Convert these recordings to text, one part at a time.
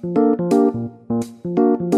ก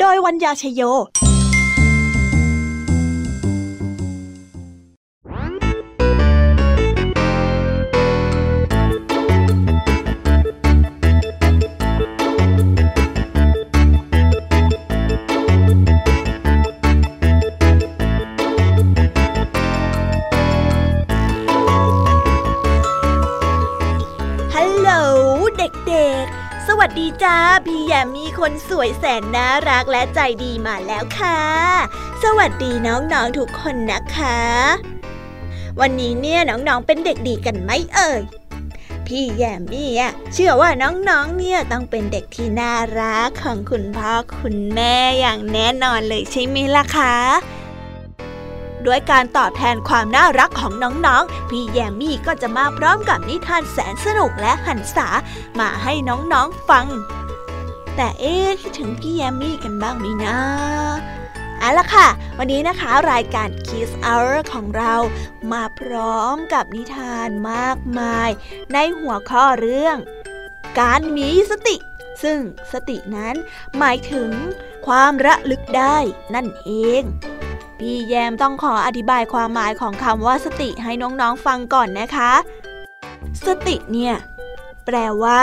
โดยวัญญาชยโย คนสวยแสนน่ารักและใจดีมาแล้วค่ะ สวัสดีน้องๆทุกคนนะคะ วันนี้เนี่ยน้องๆเป็นเด็กดีกันไหมเอ่ยพี่แยมมี่เชื่อว่าน้องๆ เนี่ยต้องเป็นเด็กที่น่ารักของคุณพ่อคุณแม่อย่างแน่นอนเลยใช่ไหมล่ะคะด้วยการตอบแทนความน่ารักของน้องๆ พี่แยมมี่ก็จะมาพร้อมกับนิทานแสนสนุกและหันษามาให้น้องๆฟัง แต่เอ๊ะคิดถึงพี่แยมมี่กันบ้างไหมนะเอาละค่ะ วันนี้นะคะรายการ Kiss Hour ของเรามาพร้อมกับนิทานมากมาย ในหัวข้อเรื่อง การมีสติ ซึ่งสตินั้นหมายถึงความระลึกได้นั่นเองพี่แยมต้องขออธิบายความหมายของคำว่าสติให้น้องๆฟังก่อนนะคะ สติเนี่ย แปลว่า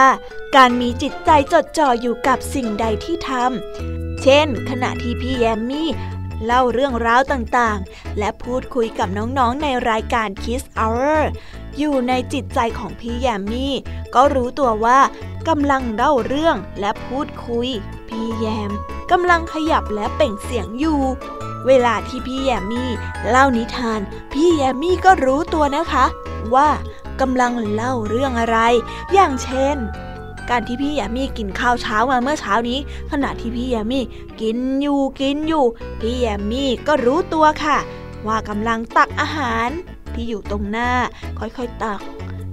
การมีจิตใจจดจ่ออยู่กับสิ่งใดที่ทำเช่น ขณะที่พี่แยมมี่เล่าเรื่องราวต่างๆ และพูดคุยกับน้องๆ ในรายการ Kiss Hour อยู่ในจิตใจของพี่แยมมี่ ก็รู้ตัวว่ากำลังเล่าเรื่องและพูดคุย พี่แยมกำลังขยับและเป่งเสียงอยู่ เวลาที่พี่แยมมี่เล่านิทาน พี่แยมมี่ก็รู้ตัวนะคะ ว่า กำลังเล่าเรื่องอะไร อย่างเช่น การที่พี่แยมมี่กินข้าวเช้ามาเมื่อเช้านี้ ขณะที่พี่แยมมี่กินอยู่กินอยู่ พี่แยมมี่ก็รู้ตัวค่ะ ว่ากำลังตักอาหารที่อยู่ตรงหน้า ค่อยๆตัก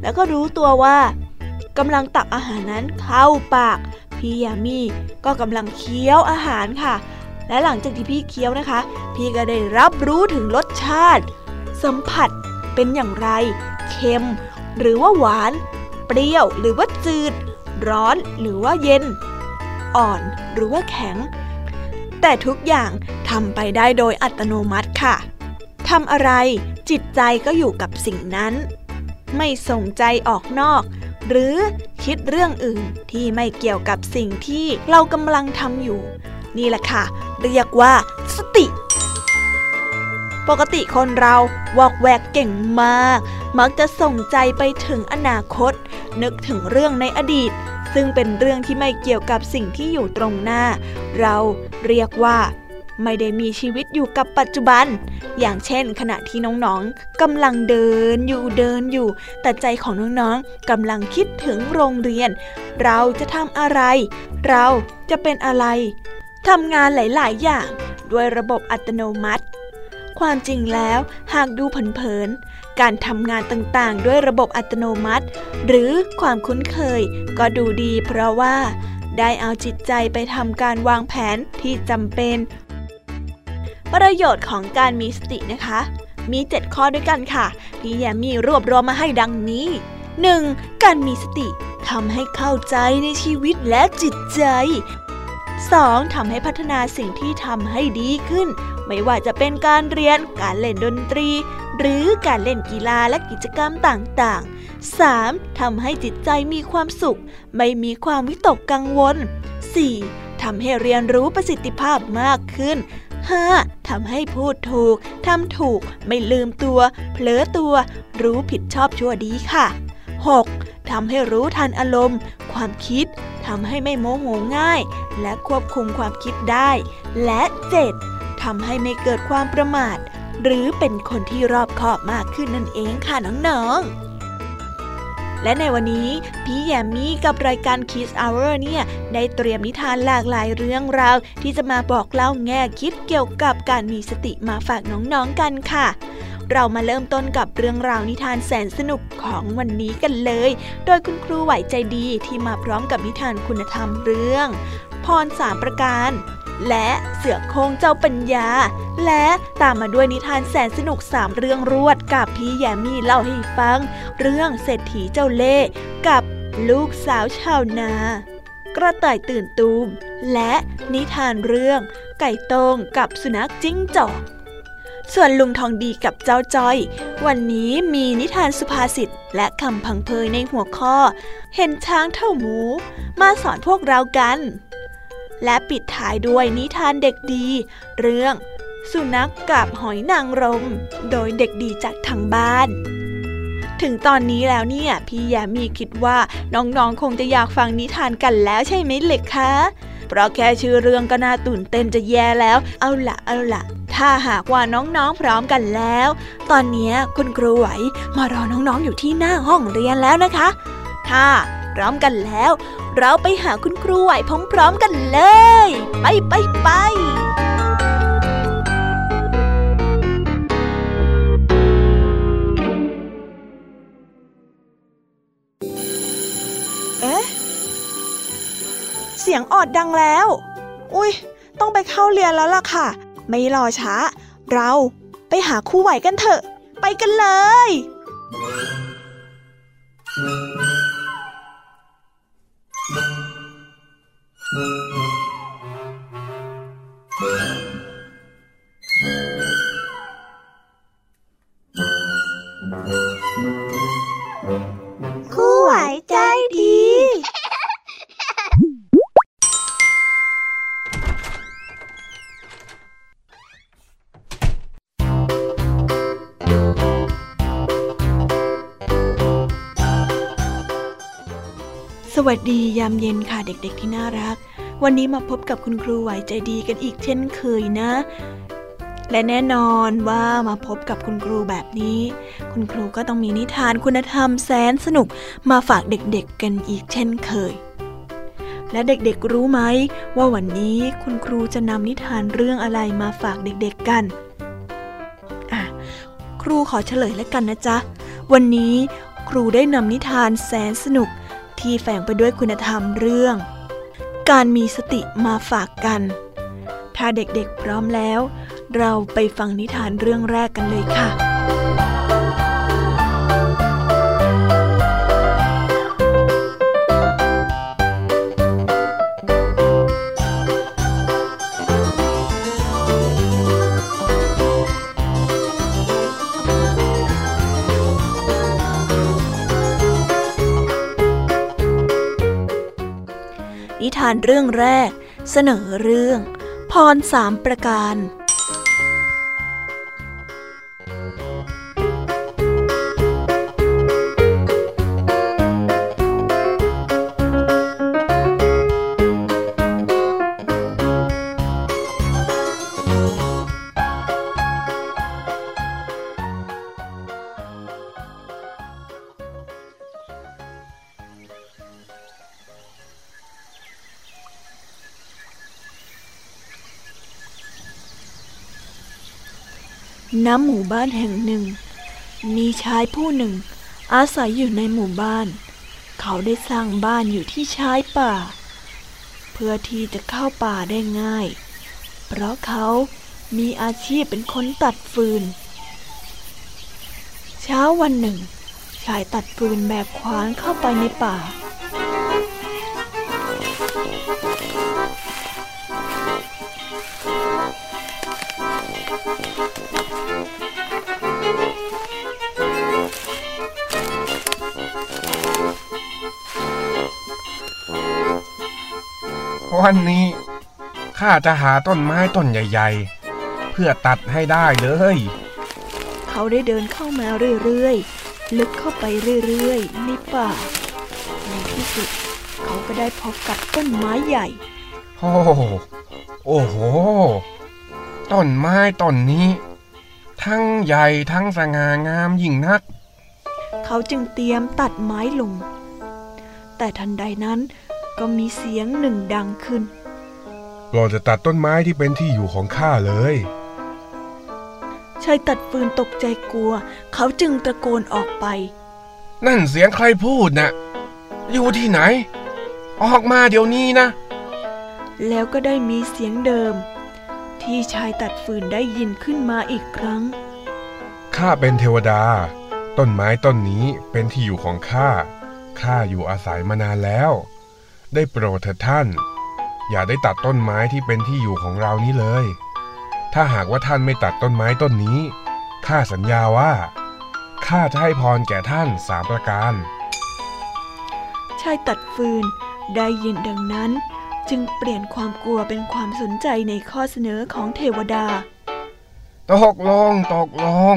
แล้วก็รู้ตัวว่ากำลังตักอาหารนั้นเข้าปาก พี่ยามีก็กำลังเคี้ยวอาหารค่ะ และหลังจากที่พี่เคี้ยวนะคะ พี่ก็ได้รับรู้ถึงรสชาติ สัมผัสเป็นอย่างไร เค็ม หรือว่าหวาน เปรี้ยวหรือว่าจืด ร้อนหรือว่าเย็น อ่อนหรือว่าแข็ง แต่ทุกอย่างทำไปได้โดยอัตโนมัติค่ะทำอะไรจิตใจก็อยู่กับสิ่งนั้น ไม่ส่งใจออกนอก หรือคิดเรื่องอื่นที่ไม่เกี่ยวกับสิ่งที่เรากำลังทำอยู่ นี่แหละค่ะ เรียกว่าสติ ปกติคนเราวอกแวกเก่งมาก มักจะส่งใจไปถึงอนาคต นึกถึงเรื่องในอดีต ซึ่งเป็นเรื่องที่ไม่เกี่ยวกับสิ่งที่อยู่ตรงหน้า เราเรียกว่าไม่ได้มีชีวิตอยู่กับปัจจุบัน อย่างเช่น ขณะที่น้องๆกำลังเดินอยู่เดินอยู่ แต่ใจของน้องๆกำลังคิดถึงโรงเรียน เราจะทำอะไร เราจะเป็นอะไรทำงานหลาย ๆ อย่าง ด้วยระบบอัตโนมัติ ความจริงแล้ว หากดูเผินๆ การทำงานต่างๆ ด้วยระบบอัตโนมัติ หรือความคุ้นเคย ก็ดูดีเพราะว่า ได้เอาจิตใจไปทำการวางแผนที่จำเป็น ประโยชน์ของการมีสตินะคะ มี 7 ข้อด้วยกันค่ะ พี่แยมมีรวบรวมมาให้ดังนี้ 1. การมีสติทำให้เข้าใจในชีวิตและจิตใจ 2. ทำให้พัฒนาสิ่งที่ทำให้ดีขึ้น ไม่ว่าจะเป็นการเรียน การเล่นดนตรี หรือการเล่นกีฬาและกิจกรรมต่างๆ 3. ทำให้จิตใจมีความสุข ไม่มีความวิตกกังวล 4. ทำให้เรียนรู้ประสิทธิภาพมากขึ้น 5. ทำให้พูดถูกทำถูก ไม่ลืมตัว เผลอตัว รู้ผิดชอบชั่วดีค่ะ 6. ทำให้รู้ทันอารมณ์ ความคิดทำให้ไม่โมโหง่าย และควบคุมความคิดได้ และ 7. ทำให้ไม่เกิดความประมาท หรือเป็นคนที่รอบคอบมากขึ้นนั่นเองค่ะน้องๆและในวันนี้พี่แยมมี่กับรายการ Kids Hour เนี่ย ได้เตรียมนิทานหลากหลายเรื่องราว ที่จะมาบอกเล่าแง่คิดเกี่ยวกับการมีสติมาฝากน้องๆกันค่ะ เรามาเริ่มต้นกับเรื่องราวนิทานแสนสนุกของวันนี้กันเลย โดยคุณครูไหวใจดีที่มาพร้อมกับนิทานคุณธรรมเรื่อง พรสามประการ และเสือโคงเจ้าปัญญา และตามมาด้วยนิทานแสนสนุกสามเรื่องรวดกับพี่แยมมี่เล่าให้ฟัง เรื่องเศรษฐีเจ้าเล่กับลูกสาวชาวนากระต่ายตื่นตูม และนิทานเรื่อง ไก่ตงกับสุนัขจิ้งจอกส่วนลุงทองดีกับเจ้าจ้อย วันนี้มีนิทานสุภาษิตและคำพังเพยในหัวข้อ เห็นช้างเท่าหมู มาสอนพวกเรากัน และปิดท้ายด้วยนิทานเด็กดี เรื่อง สุนัขกกับหอยนางรม โดยเด็กดีจากทางบ้านถึงตอนนี้แล้วเนี่ย พี่ยามีคิดว่าน้องๆ คงจะอยากฟังนิทานกันแล้วใช่ไหมเล็กคะ เพราะแค่ชื่อเรื่องก็น่าตื่นเต้นจะแย่แล้ว เอาละเอาละถ้าหากว่าน้องๆ พร้อมกันแล้ว ตอนนี้คุณครูไหวมารอน้องๆ อยู่ที่หน้าห้องเรียนแล้วนะคะถ้า ร้อมกันแล้ว เราไปหาคุณครูไหวพร้อมๆกันเลย ไปไปไปเอ๊ะ เสียงออดดังแล้ว อุ้ยต้องไปเข้าเรียนแล้วล่ะค่ะ ไม่รอช้า เราไปหาครูไหวกันเถอะ ไปกันเลย คู่ไหวใจดี สวัสดียามเย็นค่ะเด็กๆที่น่ารัก วันนี้มาพบกับคุณครูไหวใจดีกันอีกเช่นเคยนะ และแน่นอนว่ามาพบกับคุณครูแบบนี้ คุณครูก็ต้องมีนิทานคุณธรรมแสนสนุกมาฝากเด็กๆกันอีกเช่นเคย และเด็กๆรู้ไหมว่าวันนี้คุณครูจะนำนิทานเรื่องอะไรมาฝากเด็กๆกันอะครูขอเฉลยแล้วกันนะจ๊ะ วันนี้ครูได้นำนิทานแสนสนุก ที่แฝงไปด้วยคุณธรรมเรื่อง การมีสติมาฝากกัน ถ้าเด็กๆพร้อมแล้ว เราไปฟังนิทานเรื่องแรกกันเลยค่ะ ทานเรื่องแรก เสนอเรื่อง พรสามประการ ณหมู่บ้านแห่งหนึ่ง มีชายผู้หนึ่ง อาศัยอยู่ในหมู่บ้าน เขาได้สร้างบ้านอยู่ที่ชายป่า เพื่อที่จะเข้าป่าได้ง่าย เพราะเขามีอาชีพเป็นคนตัดฟืน เช้าวันหนึ่ง ชายตัดฟืนแบกขวานเข้าไปในป่า วันนี้ข้าจะหาต้นไม้ต้นใหญ่ ๆ เพื่อตัดให้ได้เลย เขาได้เดินเข้ามาเรื่อยๆ ลึกเข้าไปเรื่อยๆในป่า ในที่สุด เขาก็ได้พบกับต้นไม้ใหญ่ โอ้โหโอ้โห ต้นไม้ต้นนี้ ทั้งใหญ่ทั้งสง่างามยิ่งนัก เขาจึงเตรียมตัดไม้ลง แต่ทันใดนั้นก็มีเสียงหนึ่งดังขึ้นเราจะตัดต้นไม้ที่เป็นที่อยู่ของข้าเลยชายตัดฟืนตกใจกลัว เขาจึงตะโกนออกไป นั่นเสียงใครพูดนะ่ะ อยู่ที่ไหน ออกมาเดี๋ยวนี้นะ แล้วก็ได้มีเสียงเดิม ที่ชายตัดฟืนได้ยินขึ้นมาอีกครั้ง ข้าเป็นเทวดา ต้นไม้ต้นนี้เป็นที่อยู่ของข้า ข้าอยู่อาศัยมานานแล้ว ได้โปรดเถิดท่าน อย่าได้ตัดต้นไม้ที่เป็นที่อยู่ของเรานี้เลย ถ้าหากว่าท่านไม่ตัดต้นไม้ต้นนี้ ข้าสัญญาว่า ข้าจะให้พรแก่ท่านสามประการ ชายตัดฟืนได้ยินดังนั้น จึงเปลี่ยนความกลัวเป็นความสนใจในข้อเสนอของเทวดา ตกลงตกลง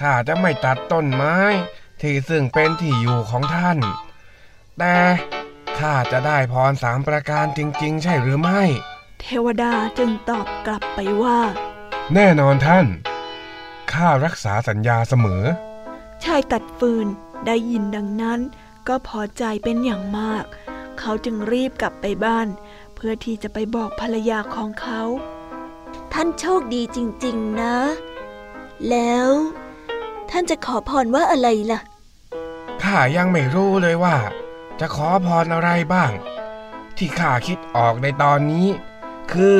ข้าจะไม่ตัดต้นไม้ ที่ซึ่งเป็นที่อยู่ของท่าน แต่ข้าจะได้พรสามประการจริง ๆ ใช่หรือไม่ เทวดาจึงตอบกลับไปว่า แน่นอนท่าน ข้ารักษาสัญญาเสมอ ชายตัดฟืนได้ยินดังนั้น ก็พอใจเป็นอย่างมาก เขาจึงรีบกลับไปบ้าน เพื่อที่จะไปบอกภรรยาของเขา ท่านโชคดีจริง ๆ นะ แล้ว ท่านจะขอพรว่าอะไรล่ะ ข้ายังไม่รู้เลยว่า จะขอพรอะไรบ้าง ที่ข้าคิดออกในตอนนี้ คือ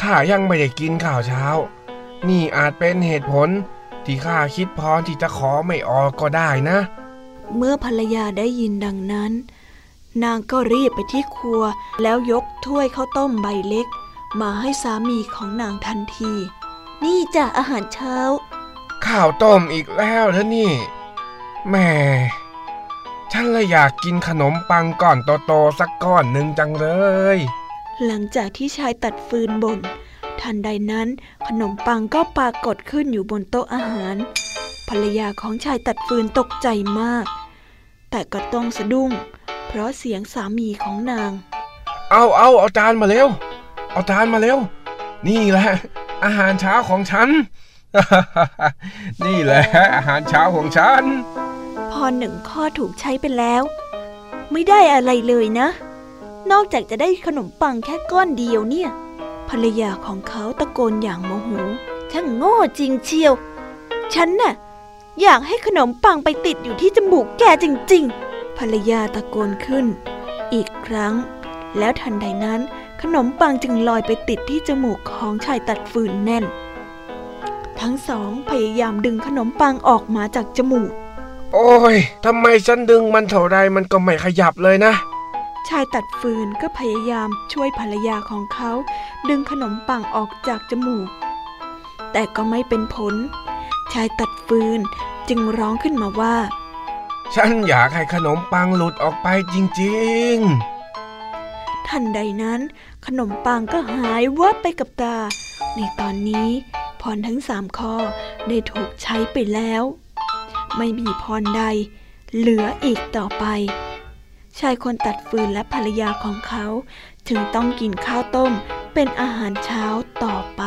ข้ายังไม่ได้กินข้าวเช้า นี่อาจเป็นเหตุผลที่ข้าคิดพรที่จะขอไม่ออกก็ได้นะเมื่อภรรยาได้ยินดังนั้น นางก็รีบไปที่ครัว แล้วยกถ้วยข้าวต้มใบเล็ก มาให้สามีของนางทันที นี่จ้ะอาหารเช้า ข้าวต้มอีกแล้วเธอนี่แม่ฉันเลยอยากกินขนมปังก้อนโตๆสักก้อนหนึ่งจังเลย หลังจากที่ชายตัดฟืนบนทันใดนั้นขนมปังก็ปรากฏขึ้นอยู่บนโต๊ะอาหาร ภรรยาของชายตัดฟืนตกใจมาก แต่ก็ต้องสะดุ้ง เพราะเสียงสามีของนาง เอาเอาเอาจานมาเร็ว เอาจานมาเร็ว นี่แหละ อาหารเช้าของฉัน นี่แหละ อาหารเช้าของฉันพรหนึ่งข้อถูกใช้ไปแล้ว ไม่ได้อะไรเลยนะ นอกจากจะได้ขนมปังแค่ก้อนเดียวเนี่ย ภรรยาของเขาตะโกนอย่างโมโหช่างโง่จริงเชียว ฉันน่ะอยากให้ขนมปังไปติดอยู่ที่จมูกแกจริง ๆ ภรรยาตะโกนขึ้น อีกครั้ง แล้วทันใดนั้น ขนมปังจึงลอยไปติดที่จมูกของชายตัดฟืนแน่น ทั้งสองพยายามดึงขนมปังออกมาจากจมูก โอ้ยทำไมฉันดึงมันเท่าไรมันก็ไม่ขยับเลยนะ ชายตัดฟืนก็พยายามช่วยภรรยาของเขา ดึงขนมปังออกจากจมูก แต่ก็ไม่เป็นผล ชายตัดฟืนจึงร้องขึ้นมาว่า ฉันอยากให้ขนมปังหลุดออกไปจริงๆ ทันใดนั้น ขนมปังก็หายวับไปกับตา ในตอนนี้พรทั้งสามข้อได้ถูกใช้ไปแล้ว ไม่มีพรใด เหลืออีกต่อไป ชายคนตัดฟืนและภรรยาของเขาจึงต้องกินข้าวต้มเป็นอาหารเช้าต่อไป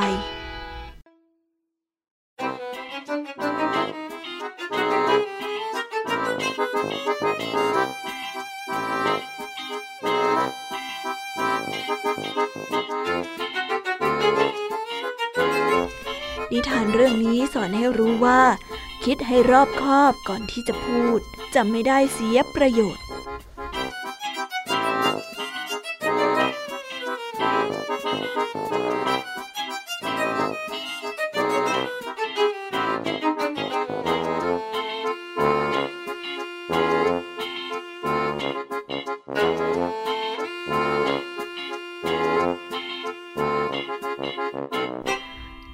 นิทานเรื่องนี้สอนให้รู้ว่า คิดให้รอบคอบก่อนที่จะพูด จะไม่ได้เสียประโยชน์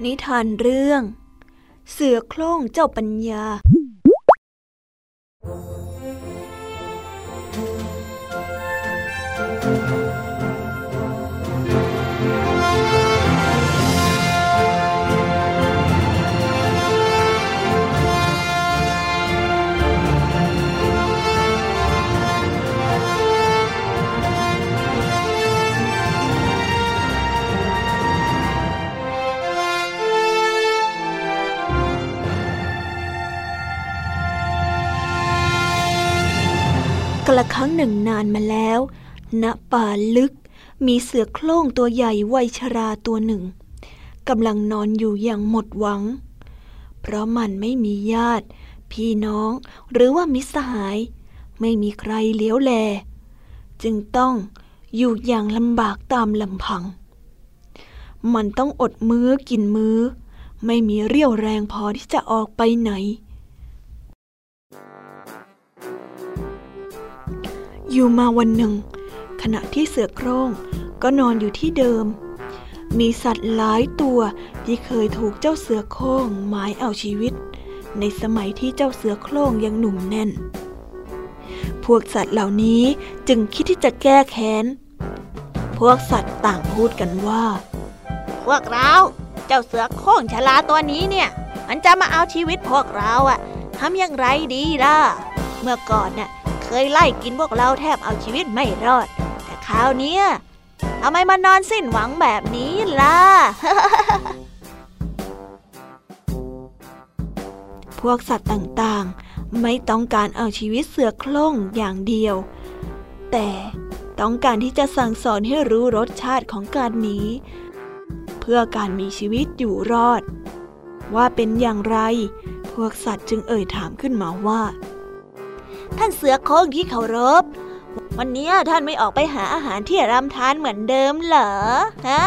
นิทานเรื่อง เสือโคร่งเจ้าปัญญา ละครั้งหนึ่งนานมาแล้ว ณ ป่าลึก มีเสือโคร่งตัวใหญ่วัยชราตัวหนึ่งกำลังนอนอยู่อย่างหมดหวัง เพราะมันไม่มีญาติ พี่น้องหรือว่ามิสหาย ไม่มีใครเลี้ยวแล จึงต้องอยู่อย่างลำบากตามลำพัง มันต้องอดมื้อกินมื้อ ไม่มีเรี่ยวแรงพอที่จะออกไปไหน อยู่มาวันหนึ่ง ขณะที่เสือโคร่งก็นอนอยู่ที่เดิม มีสัตว์หลายตัวที่เคยถูกเจ้าเสือโคร่งหมายเอาชีวิต ในสมัยที่เจ้าเสือโคร่งยังหนุ่มแน่น พวกสัตว์เหล่านี้จึงคิดที่จะแก้แค้น พวกสัตว์ต่างพูดกันว่า พวกเราเจ้าเสือโคร่งชลาตัวนี้เนี่ย มันจะมาเอาชีวิตพวกเราอะทำอย่างไรดีล่ะ เมื่อก่อนน่ะ เคยไล่กินพวกเราแทบเอาชีวิตไม่รอด แต่คราวนี้ทำไมมานอนสิ้นหวังแบบนี้ล่ะ พวกสัตว์ต่างๆ ไม่ต้องการเอาชีวิตเสือโคร่งอย่างเดียว แต่ต้องการที่จะสั่งสอนให้รู้รสชาติของการหนีเพื่อการมีชีวิตอยู่รอด ว่าเป็นอย่างไร พวกสัตว์จึงเอ่ยถามขึ้นมาว่า ท่านเสือโค้งที่เคารพ วันนี้ท่านไม่ออกไปหาอาหารที่รำทานเหมือนเดิมเหรอ ฮะ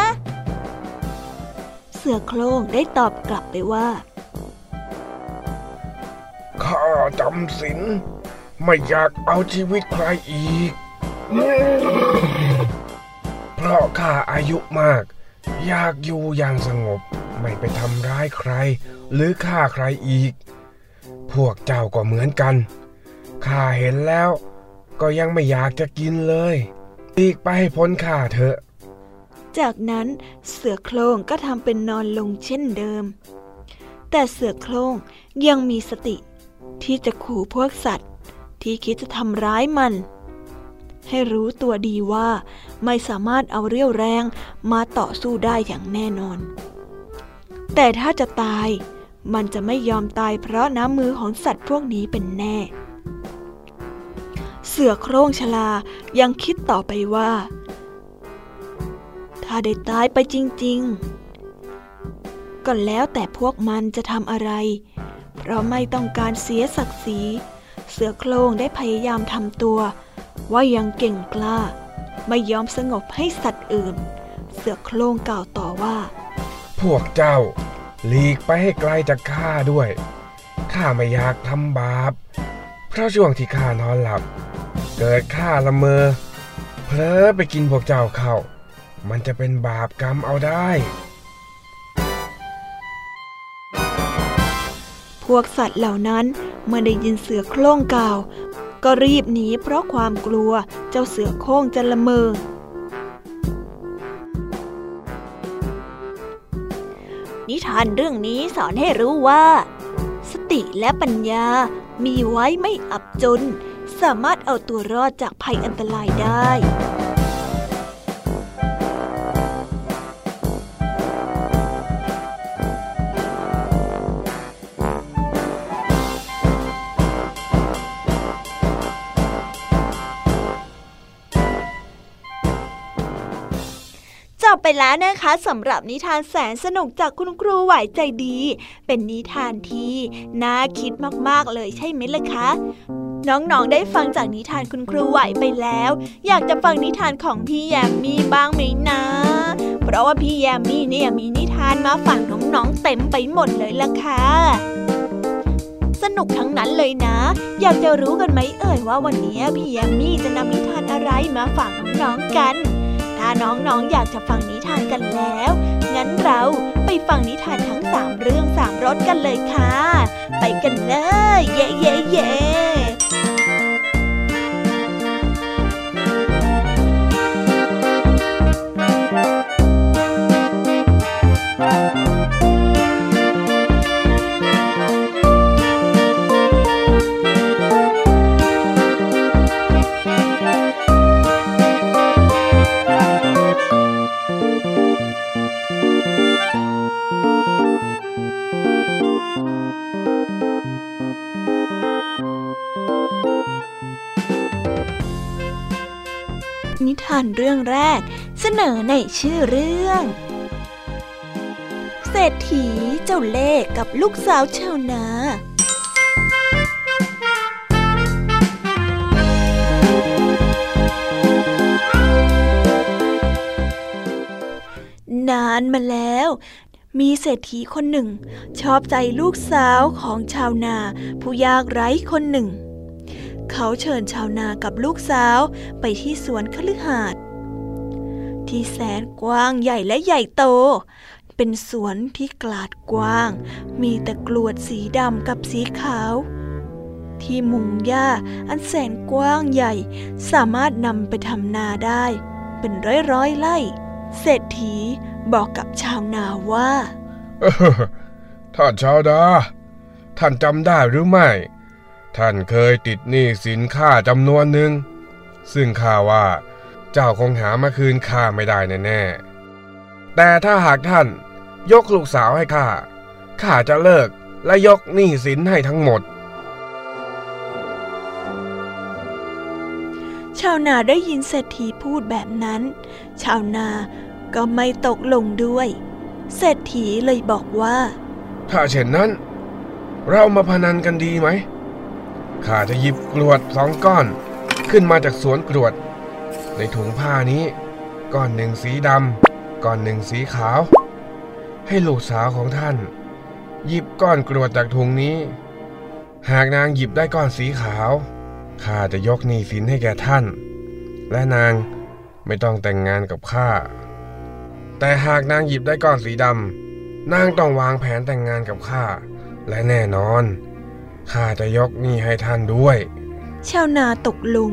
เสือโคร่งได้ตอบกลับไปว่า ข้าจำศีลไม่อยากเอาชีวิตใครอีก เพราะข้าอายุมาก อยากอยู่อย่างสงบ ไม่ไปทำร้ายใคร หรือฆ่าใครอีก พวกเจ้าก็เหมือนกัน ข้าเห็นแล้ว ก็ยังไม่อยากจะกินเลยอีกไปให้พ้นข้าเถอะ จากนั้นเสือโคร่งก็ทำเป็นนอนลงเช่นเดิม แต่เสือโคร่งยังมีสติ ที่จะขู่พวกสัตว์ ที่คิดจะทำร้ายมัน ให้รู้ตัวดีว่าไม่สามารถเอาเรี่ยวแรงมาต่อสู้ได้อย่างแน่นอน แต่ถ้าจะตายมันจะไม่ยอมตายเพราะน้ำมือของสัตว์พวกนี้เป็นแน่ เสือโคร่งชลายังคิดต่อไปว่า ถ้าได้ตายไปจริง ๆ ก็แล้วแต่พวกมันจะทำอะไร เพราะไม่ต้องการเสียศักดิ์ศรี เสือโคร่งได้พยายามทำตัว ว่ายังเก่งกล้า ไม่ยอมสงบให้สัตว์อื่น เสือโคร่งกล่าวต่อว่า พวกเจ้าหลีกไปให้ไกลจากข้าด้วย ข้าไม่อยากทำบาป เพราะช่วงที่ข้านอนหลับ เกิดข้าละเมอเผลอไปกินพวกเจ้าเข้า มันจะเป็นบาปกรรมเอาได้ พวกสัตว์เหล่านั้นเมื่อได้ยินเสือโคร่งกล่าว ก็รีบหนีเพราะความกลัวเจ้าเสือโคร่งจะละเมอนิทานเรื่องนี้สอนให้รู้ว่า สติและปัญญา มีไว้ไม่อับจน สามารถเอาตัวรอดจากภัยอันตรายได้ ไปแล้วนะคะสำหรับนิทานแสนสนุกจากคุณครูไหวใจดี เป็นนิทานที่น่าคิดมากๆเลยใช่ไหมล่ะคะ น้องๆได้ฟังจากนิทานคุณครูไหวไปแล้ว อยากจะฟังนิทานของพี่แยมมี่บ้างไหมนะ เพราะว่าพี่แยมมี่เนี่ยมีนิทานมาฝากน้องๆเต็มไปหมดเลยล่ะค่ะสนุกทั้งนั้นเลยนะ อยากจะรู้กันไหมเอ่ยว่าวันนี้พี่แยมมี่จะนำนิทานอะไรมาฝากน้องๆกัน ถ้าน้องๆออยากจะฟังนิทานกันแล้ว งั้นเราไปฟังนิทานทั้งสามเรื่องสามรสกันเลยค่ะ ไปกันเลย เย่เย่เย่ นิทานเรื่องแรก เสนอในชื่อเรื่อง เศรษฐีเจ้าเล่ห์กับลูกสาวชาวนานานมาแล้ว มีเศรษฐีคนหนึ่ง ชอบใจลูกสาวของชาวนา ผู้ยากไร้คนหนึ่ง เขาเชิญชาวนากับลูกสาวไปที่สวนคฤหาสน์ที่แสนกว้างใหญ่และใหญ่โต เป็นสวนที่กลาดกว้าง มีแต่กลวดสีดำกับสีขาว ที่มุงหญ้าอันแสนกว้างใหญ่ สามารถนำไปทำนาได้ เป็นร้อยร้อยไร่ เศรษฐีบอกกับชาวนาว่าท่านชาวดาท่านจำได้หรือไม่ ท่านเคยติดหนี้สินข้าจำนวนหนึ่ง ซึ่งข้าว่า เจ้าคงหามาคืนข้าไม่ได้แน่ๆแต่ถ้าหากท่านยกลูกสาวให้ข้า ข้าจะเลิกและยกหนี้สินให้ทั้งหมด ชาวนาได้ยินเศรษฐีพูดแบบนั้น ชาวนาก็ไม่ตกลงด้วย เศรษฐีเลยบอกว่า ถ้าเช่นนั้น เรามาพนันกันดีไหม ข้าจะหยิบกรวดสองก้อนขึ้นมาจากสวนกรวด ในถุงผ้านี้ ก้อนหนึ่งสีดำก้อนหนึ่งสีขาว ให้ลูกสาวของท่าน หยิบก้อนกรวดจากถุงนี้ หากนางหยิบได้ก้อนสีขาวข้าจะยกหนี้สินให้แก่ท่าน และนางไม่ต้องแต่งงานกับข้าแต่หากนางหยิบได้ก้อนสีดำนางต้องวางแผนแต่งงานกับข้าและแน่นอน ข้าจะยกหนี้ให้ท่านด้วย ชาวนาตกลง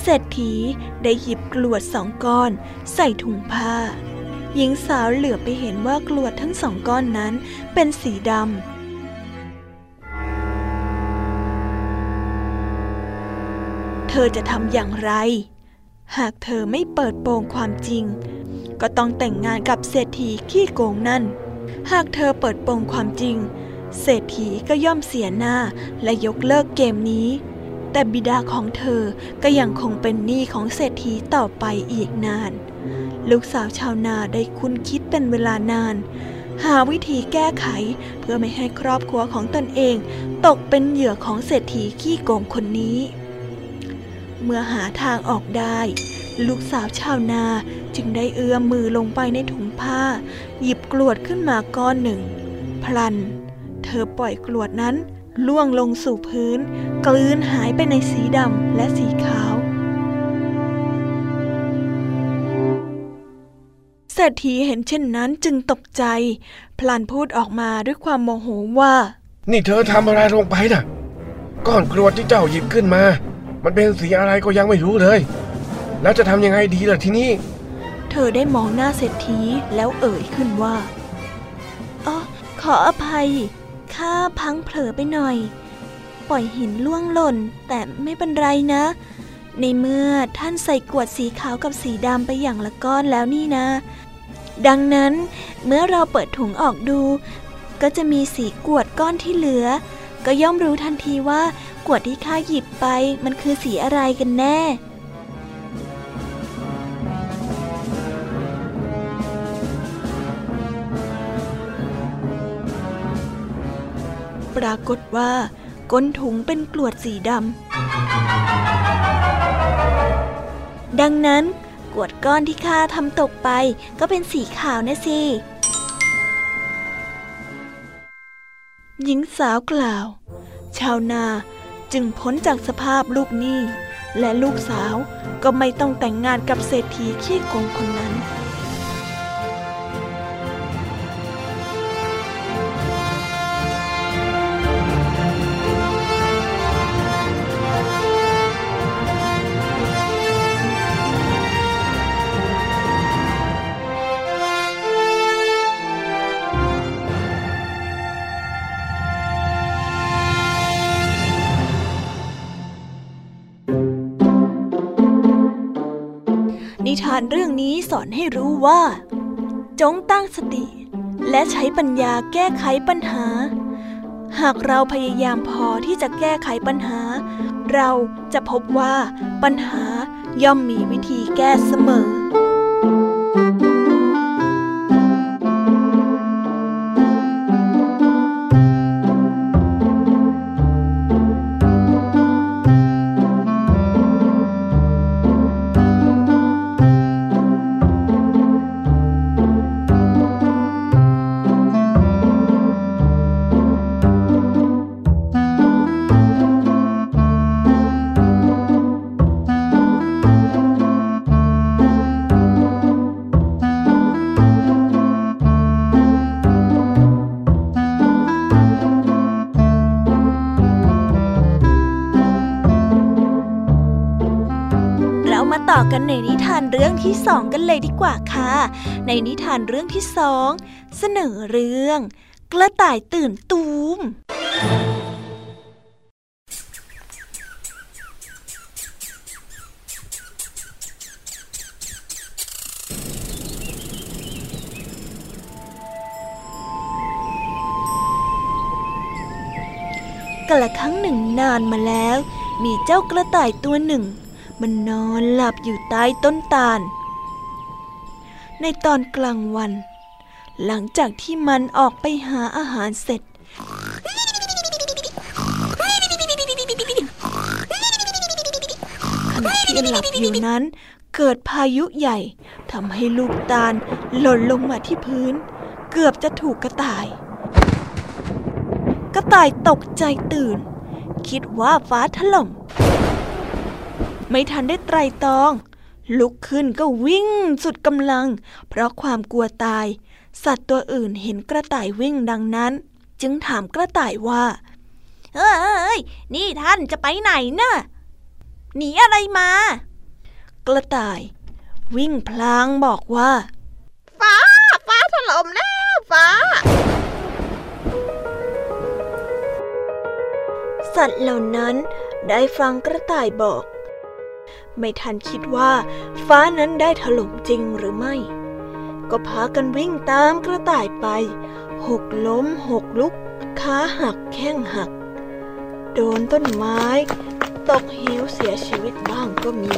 เศรษฐีได้หยิบกลวดสองก้อน ใส่ถุงผ้า หญิงสาวเหลือไปเห็นว่ากลวดทั้งสองก้อนนั้นเป็นสีดำเธอจะทำอย่างไร หากเธอไม่เปิดโปงความจริง ก็ต้องแต่งงานกับเศรษฐีขี้โกงนั่น หากเธอเปิดโปงความจริง เศรษฐีก็ย่อมเสียหน้าและยกเลิกเกมนี้ แต่บิดาของเธอก็ยังคงเป็นหนี้ของเศรษฐีต่อไปอีกนาน ลูกสาวชาวนาได้คุ้นคิดเป็นเวลานาน หาวิธีแก้ไขเพื่อไม่ให้ครอบครัวของตนเอง ตกเป็นเหยื่อของเศรษฐีขี้โกงคนนี้ เมื่อหาทางออกได้ลูกสาวชาวนาจึงได้เอื้อมมือลงไปในถุงผ้า หยิบกลวดขึ้นมาก้อนหนึ่ง พลัน ธอปล่อยกลวดนั้นล่วงลงสู่พื้น กลืนหายไปในสีดำและสีขาวเศรษฐีเห็นเช่นนั้นจึงตกใจ พลันพูดออกมาด้วยความโมโหว่า นี่เธอทำอะไรลงไปน่ะ ก้อนกรวดที่เจ้าหยิบขึ้นมา มันเป็นสีอะไรก็ยังไม่รู้เลย แล้วจะทำยังไงดีล่ะทีนี้ เธอได้มองหน้าเศรษฐีแล้วเอ่ยขึ้นว่าอ๋อขออภัย ข้าพังเผลอไปหน่อย ปล่อยหินล่วงหล่น แต่ไม่เป็นไรนะ ในเมื่อท่านใส่กวดสีขาวกับสีดำไปอย่างละก้อนแล้วนี่นะ ดังนั้นเมื่อเราเปิดถุงออกดู ก็จะมีสีกวดก้อนที่เหลือ ก็ย่อมรู้ทันทีว่ากวดที่ข้าหยิบไปมันคือสีอะไรกันแน่ รากฏว่า ก้นถุงเป็นกลวดสีดำ ดังนั้นกวดก้อนที่ข้าทำตกไปก็เป็นสีขาวนะสิ หญิงสาวกล่าว ชาวนาจึงพ้นจากสภาพลูกหนี้ และลูกสาวก็ไม่ต้องแต่งงานกับเศรษฐีขี้โกงคนนั้นานเรื่องนี้สอนให้รู้ว่า จงตั้งสติ และใช้ปัญญาแก้ไขปัญหา หากเราพยายามพอที่จะแก้ไขปัญหา เราจะพบว่าปัญหาย่อมมีวิธีแก้เสมอ เรื่องที่สองกันเลยดีกว่าค่ะ ในนิทานเรื่องที่สองเสนอเรื่อง กระต่ายตื่นตูมกละครั้งหนึ่งนานมาแล้ว มีเจ้ากระต่ายตัวหนึ่ง มันนอนหลับอยู่ใต้ต้นตาล ในตอนกลางวัน หลังจากที่มันออกไปหาอาหารเสร็จ ขณะที่หลับอยู่นั้นเกิดพายุใหญ่ทำให้ลูกตาลหล่นลงมาที่พื้น เกือบจะถูกกระต่าย กระต่ายตกใจตื่น คิดว่าฟ้าถล่ม ไม่ทันได้ไตรตรอง ลุกขึ้นก็วิ่งสุดกำลัง เพราะความกลัวตาย สัตว์ตัวอื่นเห็นกระต่ายวิ่งดังนั้น จึงถามกระต่ายว่าเฮ้ย นี่ท่านจะไปไหนนะ่ะหนีอะไรมา กระต่าย วิ่งพลางบอกว่า ฟ้า ฟ้าถล่มแล้วฟ้า สัตว์เหล่านั้นได้ฟังกระต่ายบอก ไม่ทันคิดว่าฟ้านั้นได้ถล่มจริงหรือไม่ ก็พากันวิ่งตามกระต่ายไป หกล้มหกลุก ขาหักแข้งหัก โดนต้นไม้ ตกเหวเสียชีวิตบ้างก็มี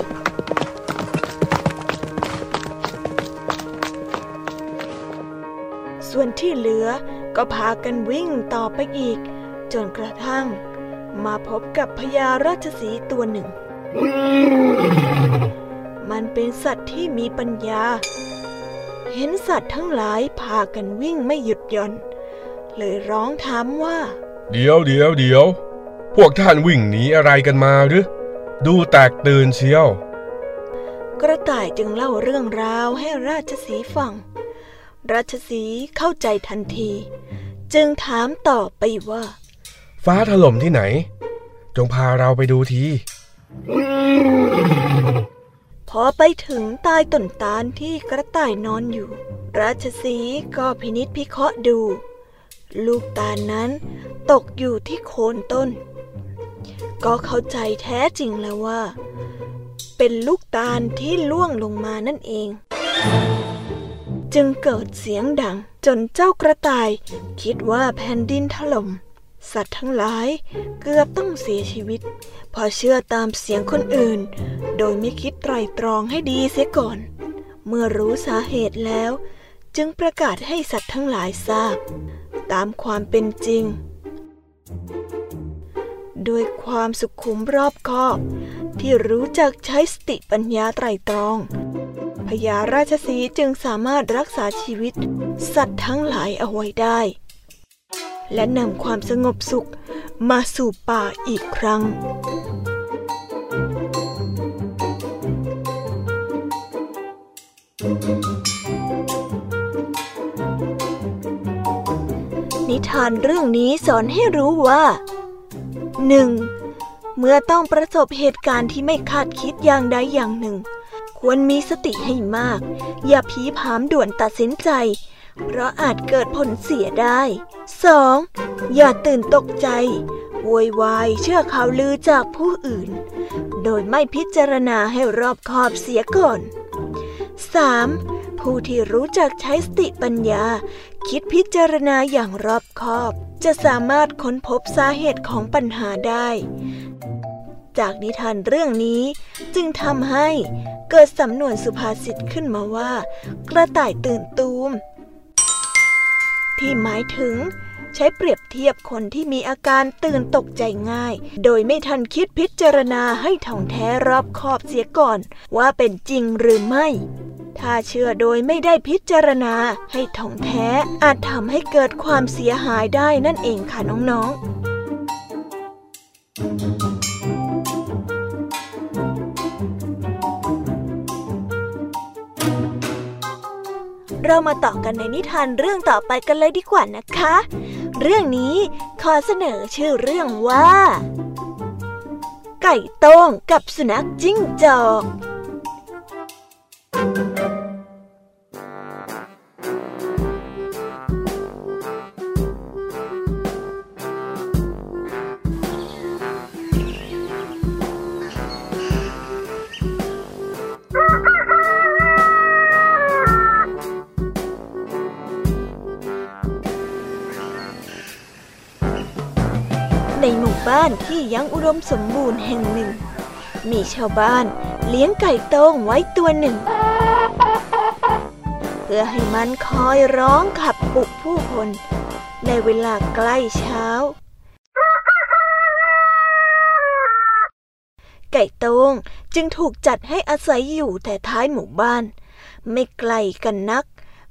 ส่วนที่เหลือก็พากันวิ่งต่อไปอีก จนกระทั่ง มาพบกับพญาราชสีตัวหนึ่ง มันเป็นสัตว์ที่มีปัญญา เห็นสัตว์ทั้งหลายพากันวิ่งไม่หยุดหย่อน เลยร้องถามว่า เดี๋ยวเดี๋ยวเดี๋ยว พวกท่านวิ่งหนีอะไรกันมาหรือ ดูแตกตื่นเชียว กระต่ายจึงเล่าเรื่องราวให้ราชสีฟัง ราชสีเข้าใจทันที จึงถามต่อไปว่า ฟ้าถล่มที่ไหน จงพาเราไปดูที พอไปถึงใต้ต้นตาลที่กระต่ายนอนอยู่ ราชสีก็พินิษพิเคราะห์ดู ลูกตาลนั้นตกอยู่ที่โคนต้น ก็เข้าใจแท้จริงแล้วว่า เป็นลูกตาลที่ล่วงลงมานั่นเอง จึงเกิดเสียงดังจนเจ้ากระต่าย คิดว่าแผ่นดินถล่ม สัตว์ทั้งหลายเกือบต้องเสียชีวิตพอเชื่อตามเสียงคนอื่น โดยไม่คิดไตรตรองให้ดีเสียก่อน เมื่อรู้สาเหตุแล้ว จึงประกาศให้สัตว์ทั้งหลายทราบ ตามความเป็นจริง ด้วยความสุขุมรอบคอบ ที่รู้จักใช้สติปัญญาไตรตรองพญาราชสีจึงสามารถรักษาชีวิต สัตว์ทั้งหลายเอาไว้ได้ และนำความสงบสุขมาสู่ป่าอีกครั้งนิทานเรื่องนี้สอนให้รู้ว่า 1. เมื่อต้องประสบเหตุการณ์ที่ไม่คาดคิดอย่างใดอย่างหนึ่ง ควรมีสติให้มาก อย่าผีผามด่วนตัดสินใจ เพราะอาจเกิดผลเสียได้ 2. อย่าตื่นตกใจโวยวายเชื่อข่าวลือจากผู้อื่น โดยไม่พิจารณาให้รอบคอบเสียก่อน 3. ผู้ที่รู้จักใช้สติปัญญา คิดพิจารณาอย่างรอบคอบ จะสามารถค้นพบสาเหตุของปัญหาได้ จากนิทานเรื่องนี้จึงทำให้เกิดสำนวนสุภาษิตขึ้นมาว่า กระต่ายตื่นตูม ที่หมายถึง ใช้เปรียบเทียบคนที่มีอาการตื่นตกใจง่าย โดยไม่ทันคิดพิจารณาให้ท่องแท้รอบคอบเสียก่อน ว่าเป็นจริงหรือไม่ ถ้าเชื่อโดยไม่ได้พิจารณาให้ท่องแท้อาจทำให้เกิดความเสียหายได้นั่นเองค่ะน้องๆ เรามาต่อกันในนิทานเรื่องต่อไปกันเลยดีกว่านะคะ เรื่องนี้ขอเสนอชื่อเรื่องว่า ไก่โต้งกับสุนัขจิ้งจอก ในหมู่บ้านที่ยังอุดมสมบูรณ์แห่งหนึ่ง มีชาวบ้านเลี้ยงไก่โต้งไว้ตัวหนึ่ง เพื่อให้มันคอยร้องขับปลุกผู้คน ในเวลาใกล้เช้า ไก่โต้งจึงถูกจัดให้อาศัยอยู่แต่ท้ายหมู่บ้าน ไม่ไกลกันนัก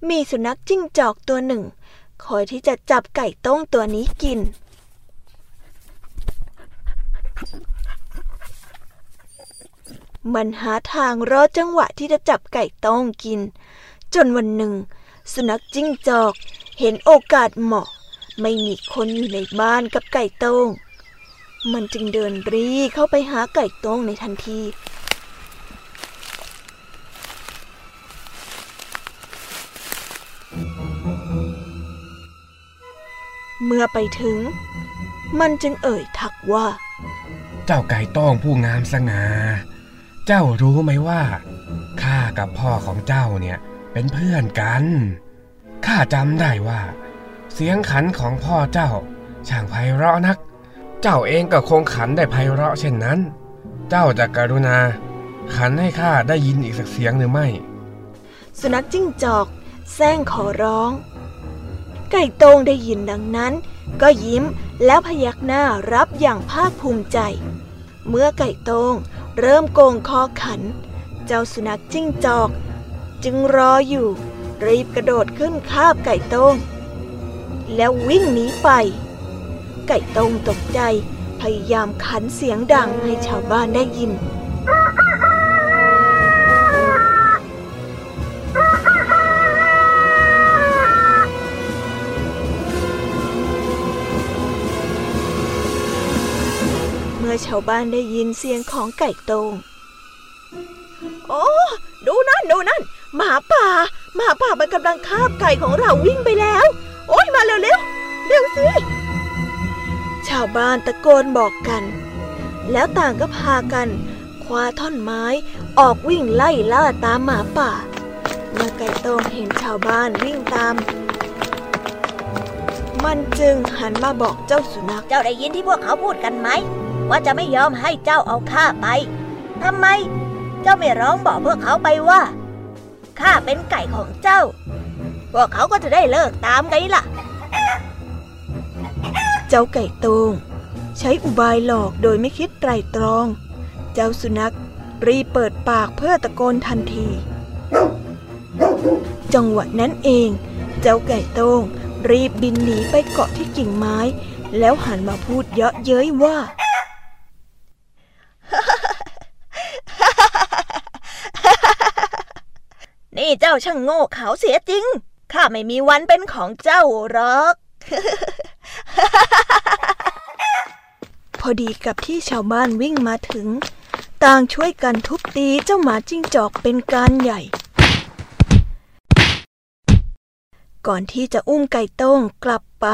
มีสุนัขจิ้งจอกตัวหนึ่ง คอยที่จะจับไก่โต้งตัวนี้กิน มันหาทางรอจังหวะที่จะจับไก่ต้งกิน จนวันหนึ่ง สุนัขจิ้งจอก เห็นโอกาสเหมาะ ไม่มีคนอยู่ในบ้านกับไก่ต้ง มันจึงเดินรีเข้าไปหาไก่ต้งในทันทีเมื่อไปถึง มันจึงเอ่ยทักว่า เจ้าไก่ต้องผู้งามสง่า เจ้ารู้ไหมว่าข้ากับพ่อของเจ้าเนี่ยเป็นเพื่อนกัน ข้าจำได้ว่า เสียงขันของพ่อเจ้า ช่างไพเราะนัก เจ้าเองก็คงขันได้ไพเราะเช่นนั้น เจ้าจะกรุณา ขันให้ข้าได้ยินอีกสักเสียงหรือไม่ สุนัขจิ้งจอกแซงขอร้อง ไก่โตงได้ยินดังนั้น ก็ยิ้มแล้วพยักหน้ารับอย่างภาคภูมิใจ เมื่อไก่โตงเริ่มโกงคอขัน เจ้าสุนัขจิ้งจอก จึงรออยู่ รีบกระโดดขึ้นคาบไก่โตงแล้ววิ่งหนีไป ไก่โตงตกใจพยายามขันเสียงดังให้ชาวบ้านได้ยิน ชาวบ้านได้ยินเสียงของไก่ตงโอ้ ดูนั่น ดูนั่น หมาป่า หมาป่ามันกำลังคาบไก่ของเราวิ่งไปแล้ว โอ้ยมาเร็วเร็วเร็วสิ ชาวบ้านตะโกนบอกกัน แล้วต่างก็พากัน คว้าท่อนไม้ออกวิ่งไล่ล่าตามหมาป่า เมื่อไก่ตงเห็นชาวบ้านวิ่งตาม มันจึงหันมาบอกเจ้าสุนัข เจ้าได้ยินที่พวกเขาพูดกันไหม ว่าจะไม่ยอมให้เจ้าเอาข้าไปทำไม เจ้าไม่ร้องบอกพวกเขาไปว่าข้าเป็นไก่ของเจ้า พวกเขาก็จะได้เลิกตามไงล่ะ เจ้าไก่ตงใช้อุบายหลอกโดยไม่คิดไตรตรอง เจ้าสุนัขรีเปิดปากเพื่อตะโกนทันที จังหวะนั้นเอง เจ้าไก่ตงรีบบินหนีไปเกาะที่กิ่งไม้ แล้วหันมาพูดเยาะเย้ยว่า นี่เจ้าช่างโง่เขาเสียจริง ข้าไม่มีวันเป็นของเจ้าหรอก พอดีกับที่ชาวบ้านวิ่งมาถึง ต่างช่วยกันทุบตีเจ้าหมาจิ้งจอกเป็นการใหญ่ ก่อนที่จะอุ้มไก่ต้งกลับไป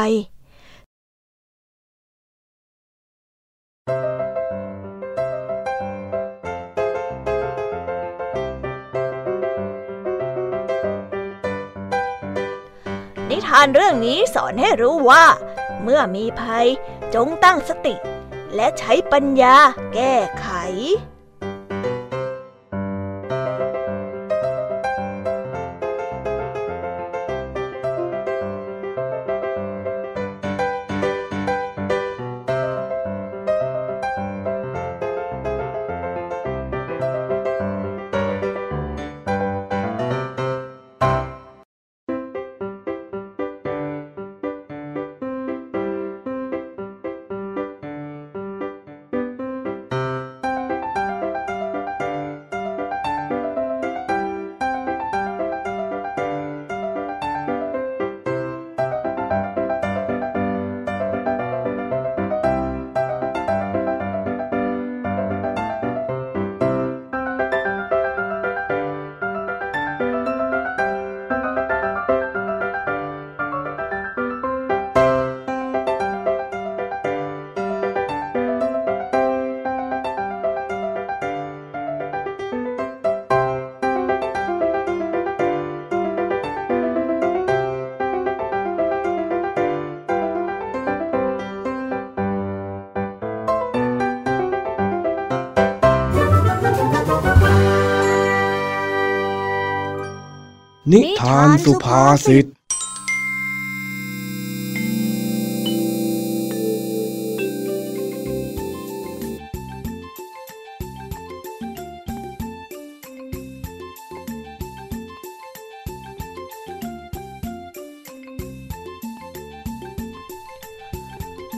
ทานเรื่องนี้สอนให้รู้ว่า เมื่อมีภัยจงตั้งสติ และใช้ปัญญาแก้ไข นิทานสุภาษิต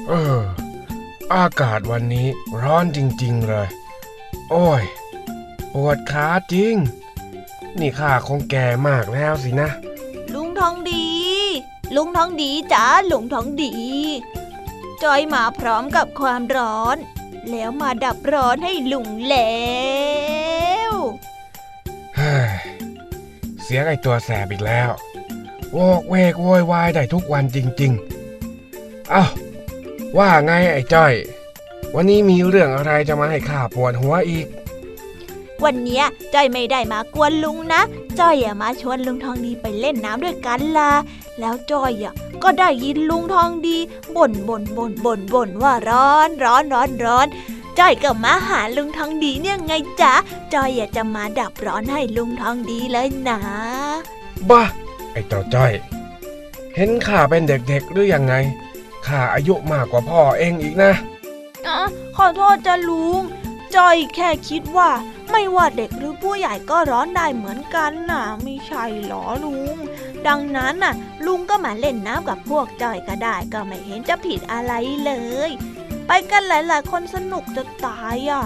เออ อากาศวันนี้ร้อนจริง ๆ เลย โอ้ย ปวดขาจริง นี่ข้าคงแก่มากแล้วสินะ ลุงทองดี ลุงทองดีจ้าลุงทองดี จอยมาพร้อมกับความร้อน แล้วมาดับร้อนให้ลุงแล้วเฮ้ยเสียงไอตัวแสบอีกแล้วโวกเวกโวยวายได้ทุกวันจริงๆเอ้าว่าไงไอ้จ้อย วันนี้มีเรื่องอะไรจะมาให้ข้าปวดหัวอีก วันเนี้ยจอยไม่ได้มากวนลุงนะจอยอะมาชวนลุงทองดีไปเล่นน้ำด้วยกันล่ะ แล้วจอยอะก็ได้ยินลุงทองดีบ่นบ่นบ่นบ่นบ่นว่าร้อนร้อนร้อนร้อนจอยก็มาหาลุงทองดีเนี่ยไงจ๊ะจอยอยากจะมาดับร้อนให้ลุงทองดีเลยนะบ้าไอ้เจ้าจ้อย เห็นข้าเป็นเด็กๆหรือยังไงข้าอายุมากกว่าพ่อเองอีกนะอะขอโทษจ้ะลุง จอยแค่คิดว่า ไม่ว่าเด็กหรือผู้ใหญ่ก็ร้อนได้เหมือนกันน่ะ ไม่ใช่หรอลุง ดังนั้นน่ะ ลุงก็มาเล่นน้ำกับพวกจอยก็ได้ก็ไม่เห็นจะผิดอะไรเลย ไปกันหลายๆ คนสนุกจะตายอะ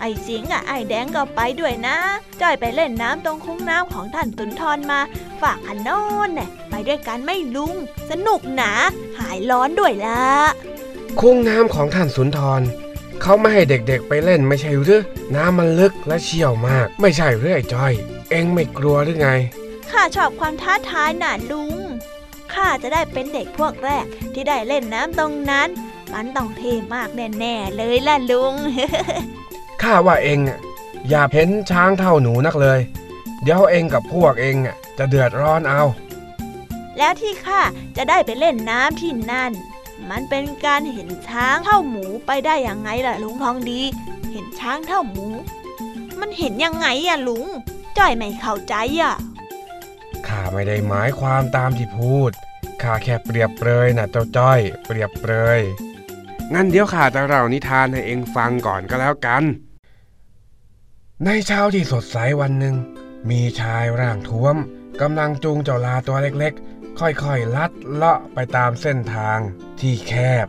ไอ้สิงห์อะไอ้แดงก็ไปด้วยนะ จอยไปเล่นน้ำตรงคุ้งน้ำของท่านสุนทรมา ฝากขันโนนเนี่ยไปด้วยกันไม่ลุง สนุกหนา หายร้อนด้วยละ คุ้งน้ำของท่านสุนทร เขาไม่ให้เด็กๆไปเล่นไม่ใช่หรือ น้ำมันลึกและเชี่ยวมาก ไม่ใช่หรือไอ้จ้อย เองไม่กลัวหรือไง ข้าชอบความท้าทายน่ะลุง ข้าจะได้เป็นเด็กพวกแรกที่ได้เล่นน้ำตรงนั้น มันต้องเท่มากแน่ๆเลยล่ะลุง ข้าว่าเองอะอย่าเพ้นช้างเท่าหนูนักเลย เดี๋ยวเองกับพวกเองอะจะเดือดร้อนเอา แล้วที่ข้าจะได้ไปเล่นน้ำที่นั่น มันเป็นการเห็นช้างเท่าหมูไปได้ยังไงล่ะลุงทองดี เห็นช้างเท่าหมู มันเห็นยังไงอะลุงจ้อยไม่เข้าใจอะข้าไม่ได้หมายความตามที่พูดข้าแค่เปรียบเปรยนะเจ้าจ้อย เปรียบเปรยงั้นเดี๋ยวข้าจะเล่านิทานให้เองฟังก่อนก็แล้วกัน ในเช้าที่สดใสวันหนึ่งมีชายร่างท้วมกำลังจูงเจ้าลาตัวเล็ก ค่อยๆ ลัดเลาะไปตามเส้นทางที่แคบ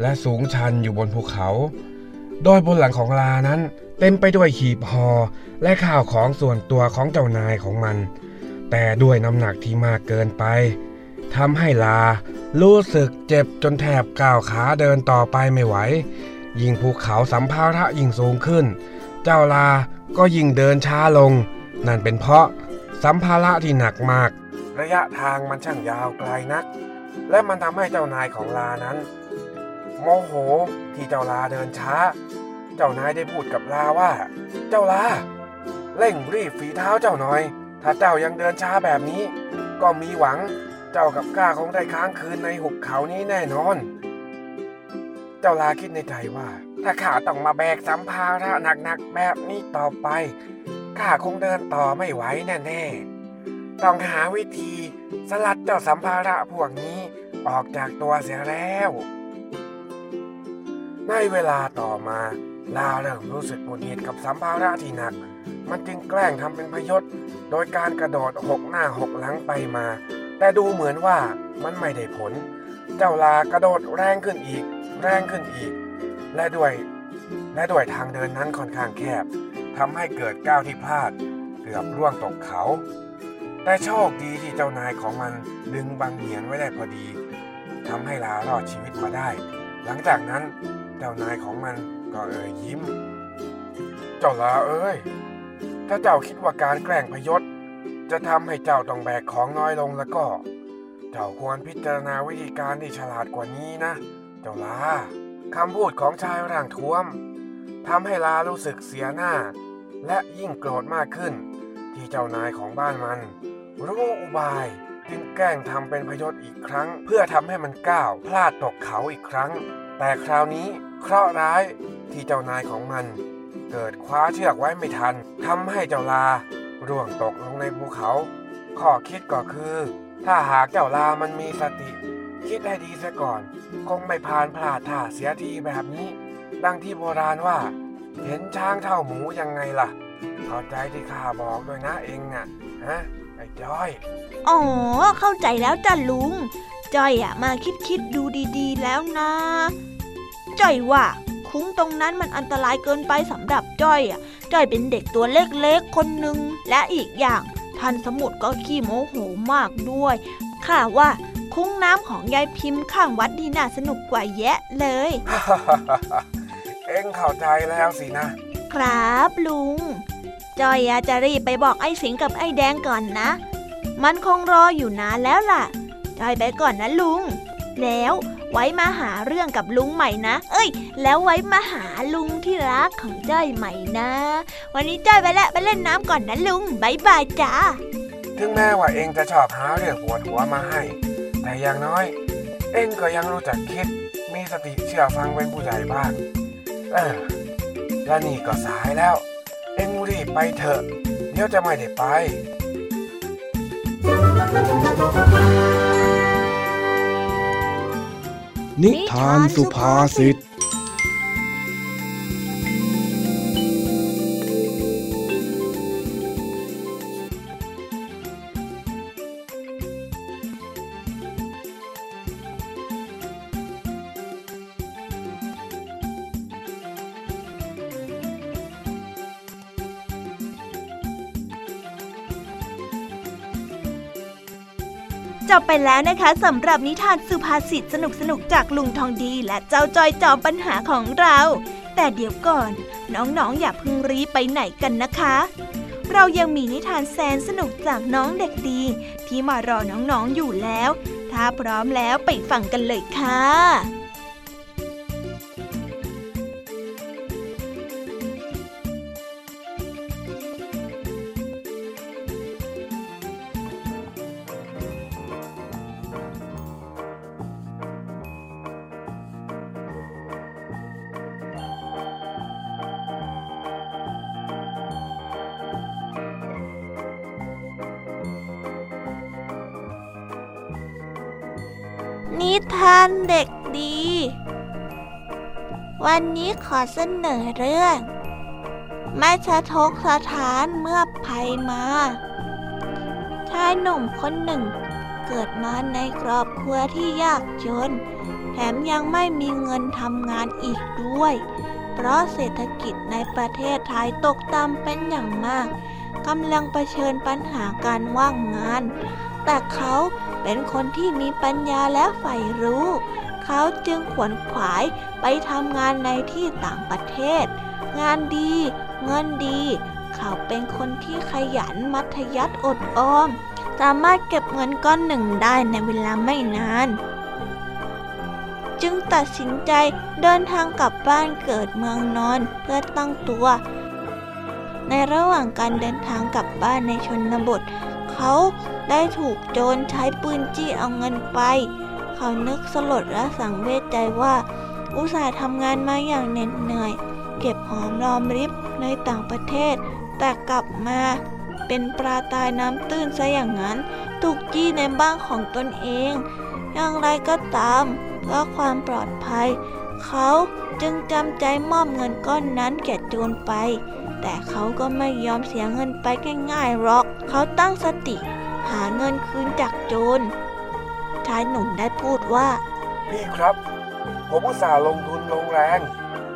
และสูงชันอยู่บนภูเขา โดยบนหลังของลานั้น เต็มไปด้วยขีบหอและข้าวของส่วนตัวของเจ้านายของมัน แต่ด้วยน้ำหนักที่มากเกินไปทำให้ลา รู้สึกเจ็บจนแทบก้าวขาเดินต่อไปไม่ไหว ยิ่งภูเขาสัมภาระยิ่งสูงขึ้น เจ้าลาก็ยิ่งเดินช้าลง นั่นเป็นเพราะสัมภาระที่หนักมาก ระยะทางมันช่างยาวไกลนัก และมันทำให้เจ้านายของลานั้น โมโหที่เจ้าลาเดินช้า เจ้านายได้พูดกับลาว่า เจ้าลาเร่งรีบฝีเท้าเจ้าหน่อย ถ้าเจ้ายังเดินช้าแบบนี้ ก็มีหวังเจ้ากับข้าคงได้ค้างคืนในหุบเขานี้แน่นอน เจ้าลาคิดในใจว่า ถ้าข้าต้องมาแบกสัมภาระหนักๆแบบนี้ต่อไปข้าคงเดินต่อไม่ไหวแน่ๆ ต้องหาวิธี สลัดเจ้าสัมภาระพวกนี้ออกจากตัวเสียแล้ว ในเวลาต่อมาลาเริ่มรู้สึกหงุดหงิดกับสัมภาระที่หนัก มันจึงแกล้งทำเป็นพยศ โดยการกระโดดหกหน้าหกหลังไปมา แต่ดูเหมือนว่ามันไม่ได้ผล เจ้าลากระโดดแรงขึ้นอีก แรงขึ้นอีก และด้วย และด้วยทางเดินนั้นค่อนข้างแคบทำให้เกิดก้าวที่พลาด เกือบร่วงตกเขา แต่โชคดีที่เจ้านายของมันดึงบังเหียนไว้ได้พอดีทำให้ลารอดชีวิตมาได้ หลังจากนั้นเจ้านายของมันก็เอ่ยยิ้ม เจ้าลาเอ้ย ถ้าเจ้าคิดว่าการแกล้งพยศ จะทำให้เจ้าต้องแบกของน้อยลงแล้วก็ เจ้าควรพิจารณาวิธีการที่ฉลาดกว่านี้นะ เจ้าลาคำพูดของชายร่างท้วมทำให้ลารู้สึกเสียหน้า และยิ่งโกรธมากขึ้น ที่เจ้านายของบ้านมัน รู้อุบาย จึงแกล้งทำเป็นพยศอีกครั้ง เพื่อทำให้มันก้าวพลาดตกเขาอีกครั้ง แต่คราวนี้เคราะห์ร้ายที่เจ้านายของมัน เกิดคว้าเชือกไว้ไม่ทันทำให้เจ้าลาร่วงตกลงในภูเขา ข้อคิดก็คือ ถ้าหากเจ้าลามันมีสติ คิดให้ดีซะก่อน คงไม่พานพลาดท่าเสียทีแบบนี้ ดังที่โบราณว่า เห็นช้างเท่าหมูยังไงล่ะ เข้าใจที่ข้าบอกด้วยนะเองอะฮะ จ้อย อ๋อ เข้าใจแล้วจ้ะลุง จ้อยอะมาคิดคิดดูดีๆ แล้วนะ จ้อยว่า คุ้งตรงนั้นมันอันตรายเกินไปสำหรับจ้อยอะจ้อยเป็นเด็กตัวเล็กๆคนหนึ่งและอีกอย่างท่านสมุดก็ขี้โมโหมากด้วยข้าว่าคุ้งน้ำของยายพิมพ์ข้างวัดที่น่าสนุกกว่าแยะเลย เอ็งเข้าใจแล้วสินะ ครับลุง จอยอจะรีบไปบอกไอ้สิงกับไอ้แดงก่อนนะ มันคงรออยู่นานแล้วล่ะจอยไปก่อนนะลุง แล้วไว้มาหาเรื่องกับลุงใหม่นะ เอ้ย แล้วไว้มาหาลุงที่รักของจ้อยใหม่นะ วันนี้จ้อยไปแล้วไปเล่นน้ำก่อนนะลุงบายบายจ้า ถึงแม้ว่าเองจะชอบหาเรื่องปวดหัวมาให้ แต่อย่างน้อย เองก็ยังรู้จักคิด มีสติเชื่อฟังเป็นผู้ใหญ่บ้าง เออและนี่ก็สายแล้ว เอ็งรีบไปเถอะ เดี๋ยวจะไม่ได้ไป นิทานสุภาษิต จบไปแล้วนะคะสำหรับนิทานสุภาษิตสนุกๆจากลุงทองดีและเจ้าจอยจอมปัญหาของเรา แต่เดี๋ยวก่อน น้องๆออย่าเพิ่งรีบไปไหนกันนะคะ เรายังมีนิทานแสนสนุกจากน้องเด็กดี ที่มารอน้องๆอยู่แล้ว ถ้าพร้อมแล้วไปฟังกันเลยค่ะ เสนอเรื่องไม่สะทกสะท้านเมื่อภัยมาชายหนุ่มคนหนึ่ง เกิดมาในครอบครัวที่ยากจน แถมยังไม่มีเงินทำงานอีกด้วย เพราะเศรษฐกิจในประเทศไทยตกต่ำเป็นอย่างมากกำลังเผชิญปัญหาการว่างงาน แต่เขาเป็นคนที่มีปัญญาและใฝ่รู้ เขาจึงขวนขวายไปทำงานในที่ต่างประเทศ งานดี เงินดี เขาเป็นคนที่ขยันมัธยัติอดออม สามารถเก็บเงินก้อนหนึ่งได้ในเวลาไม่นาน จึงตัดสินใจเดินทางกลับบ้านเกิดเมืองนอนเพื่อตั้งตัว ในระหว่างการเดินทางกลับบ้านในชนบท เขาได้ถูกโจรใช้ปืนจี้เอาเงินไป เขานึกสลดและสังเวชใจว่า อุตส่าห์ทำงานมาอย่างเหน็ดเหนื่อย เก็บหอมรอมริบในต่างประเทศ แต่กลับมาเป็นปลาตายน้ำตื้นซะอย่างนั้น ถูกจี้ในบ้านของตนเอง อย่างไรก็ตาม เพื่อความปลอดภัย เขาจึงจำใจมอบเงินก้อนนั้นแก่โจรไป แต่เขาก็ไม่ยอมเสียเงินไปง่ายๆหรอก เขาตั้งสติ หาเงินคืนจากโจรชายหนุ่มได้พูดว่า พี่ครับ ผมอุตส่าห์ลงทุนลงแรง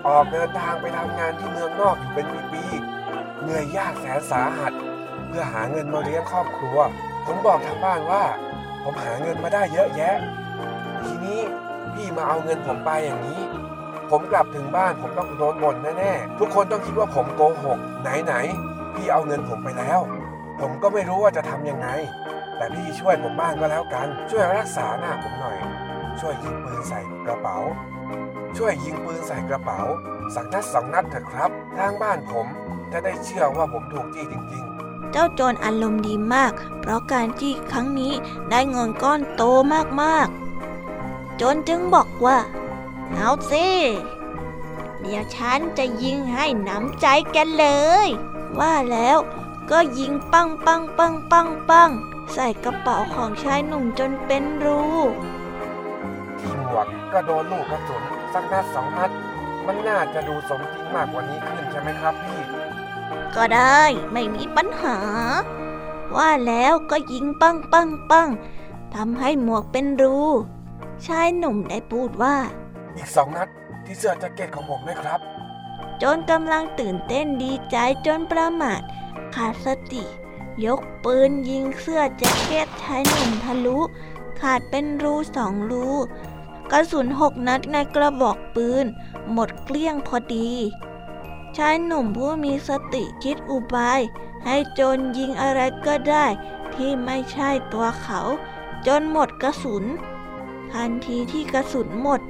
ออกเดินทางไปทำงานที่เมืองนอกอยู่เป็นปีๆเหนื่อยยากแสนสาหัส เพื่อหาเงินมาเลี้ยงครอบครัว ผมบอกทางบ้านว่า ผมหาเงินมาได้เยอะแยะ ทีนี้พี่มาเอาเงินผมไปอย่างนี้ ผมกลับถึงบ้านผมต้องโดนบ่นแน่ๆทุกคนต้องคิดว่าผมโกหก ไหนๆพี่เอาเงินผมไปแล้ว ผมก็ไม่รู้ว่าจะทำยังไง แต่พี่ช่วยผมบ้างก็แล้วกัน ช่วยรักษาหน้าผมหน่อย ช่วยยิงปืนใส่กระเป๋า ช่วยยิงปืนใส่กระเป๋า สักนัดสองนัดเถอะครับ ทางบ้านผมจะได้เชื่อว่าผมถูกจี้จริงเจ้าโจรอารมณ์ดีมาก เพราะการจี้ครั้งนี้ได้เงินก้อนโตมากๆ โจรจึงบอกว่า เอาสิเดี๋ยวฉันจะยิงให้หนำใจกันเลย ว่าแล้วก็ยิงปังปังปังปังปังใส่กระเป๋าของชายหนุ่มจนเป็นรู ที่หมวกก็โดนลูกกระสุนสักนัดสองนัด มันน่าจะดูสมจริงมากกว่านี้ขึ้นใช่ไหมครับพี่ ก็ได้ไม่มีปัญหา ว่าแล้วก็ยิงปังปังปังทำให้หมวกเป็นรูชายหนุ่มได้พูดว่า อีกสองนัดที่เสื้อแจ็คเก็ตของผมด้วยครับจนกำลังตื่นเต้นดีใจจนประมาทขาดสติ ยกปืนยิงเสื้อแจ็คเก็ตชายหนุ่มทะลุ ขาดเป็นรูสองรูกระสุนหกนัดในกระบอกปืน หมดเกลี้ยงพอดีชายหนุ่มผู้มีสติคิดอุบาย ให้โจรยิงอะไรก็ได้ ที่ไม่ใช่ตัวเขา จนหมดกระสุน ทันทีที่กระสุนหมด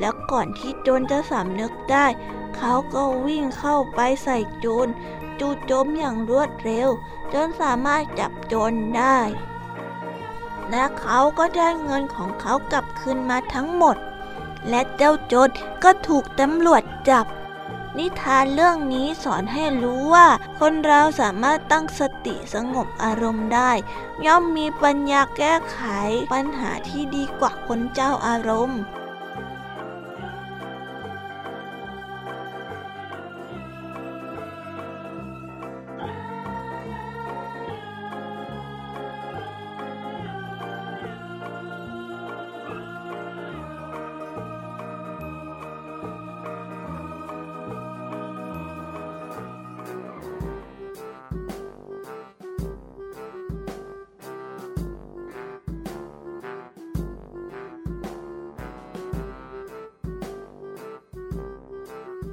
แล้วก่อนที่โจรจะสำนึกได้ เขาก็วิ่งเข้าไปใส่โจรจู่โจมอย่างรวดเร็ว จนสามารถจับโจรได้ และเขาก็ได้เงินของเขากลับคืนมาทั้งหมด และเจ้าโจรก็ถูกตำรวจจับ นิทานเรื่องนี้สอนให้รู้ว่า คนเราสามารถตั้งสติสงบอารมณ์ได้ ย่อมมีปัญญาแก้ไขปัญหาที่ดีกว่าคนเจ้าอารมณ์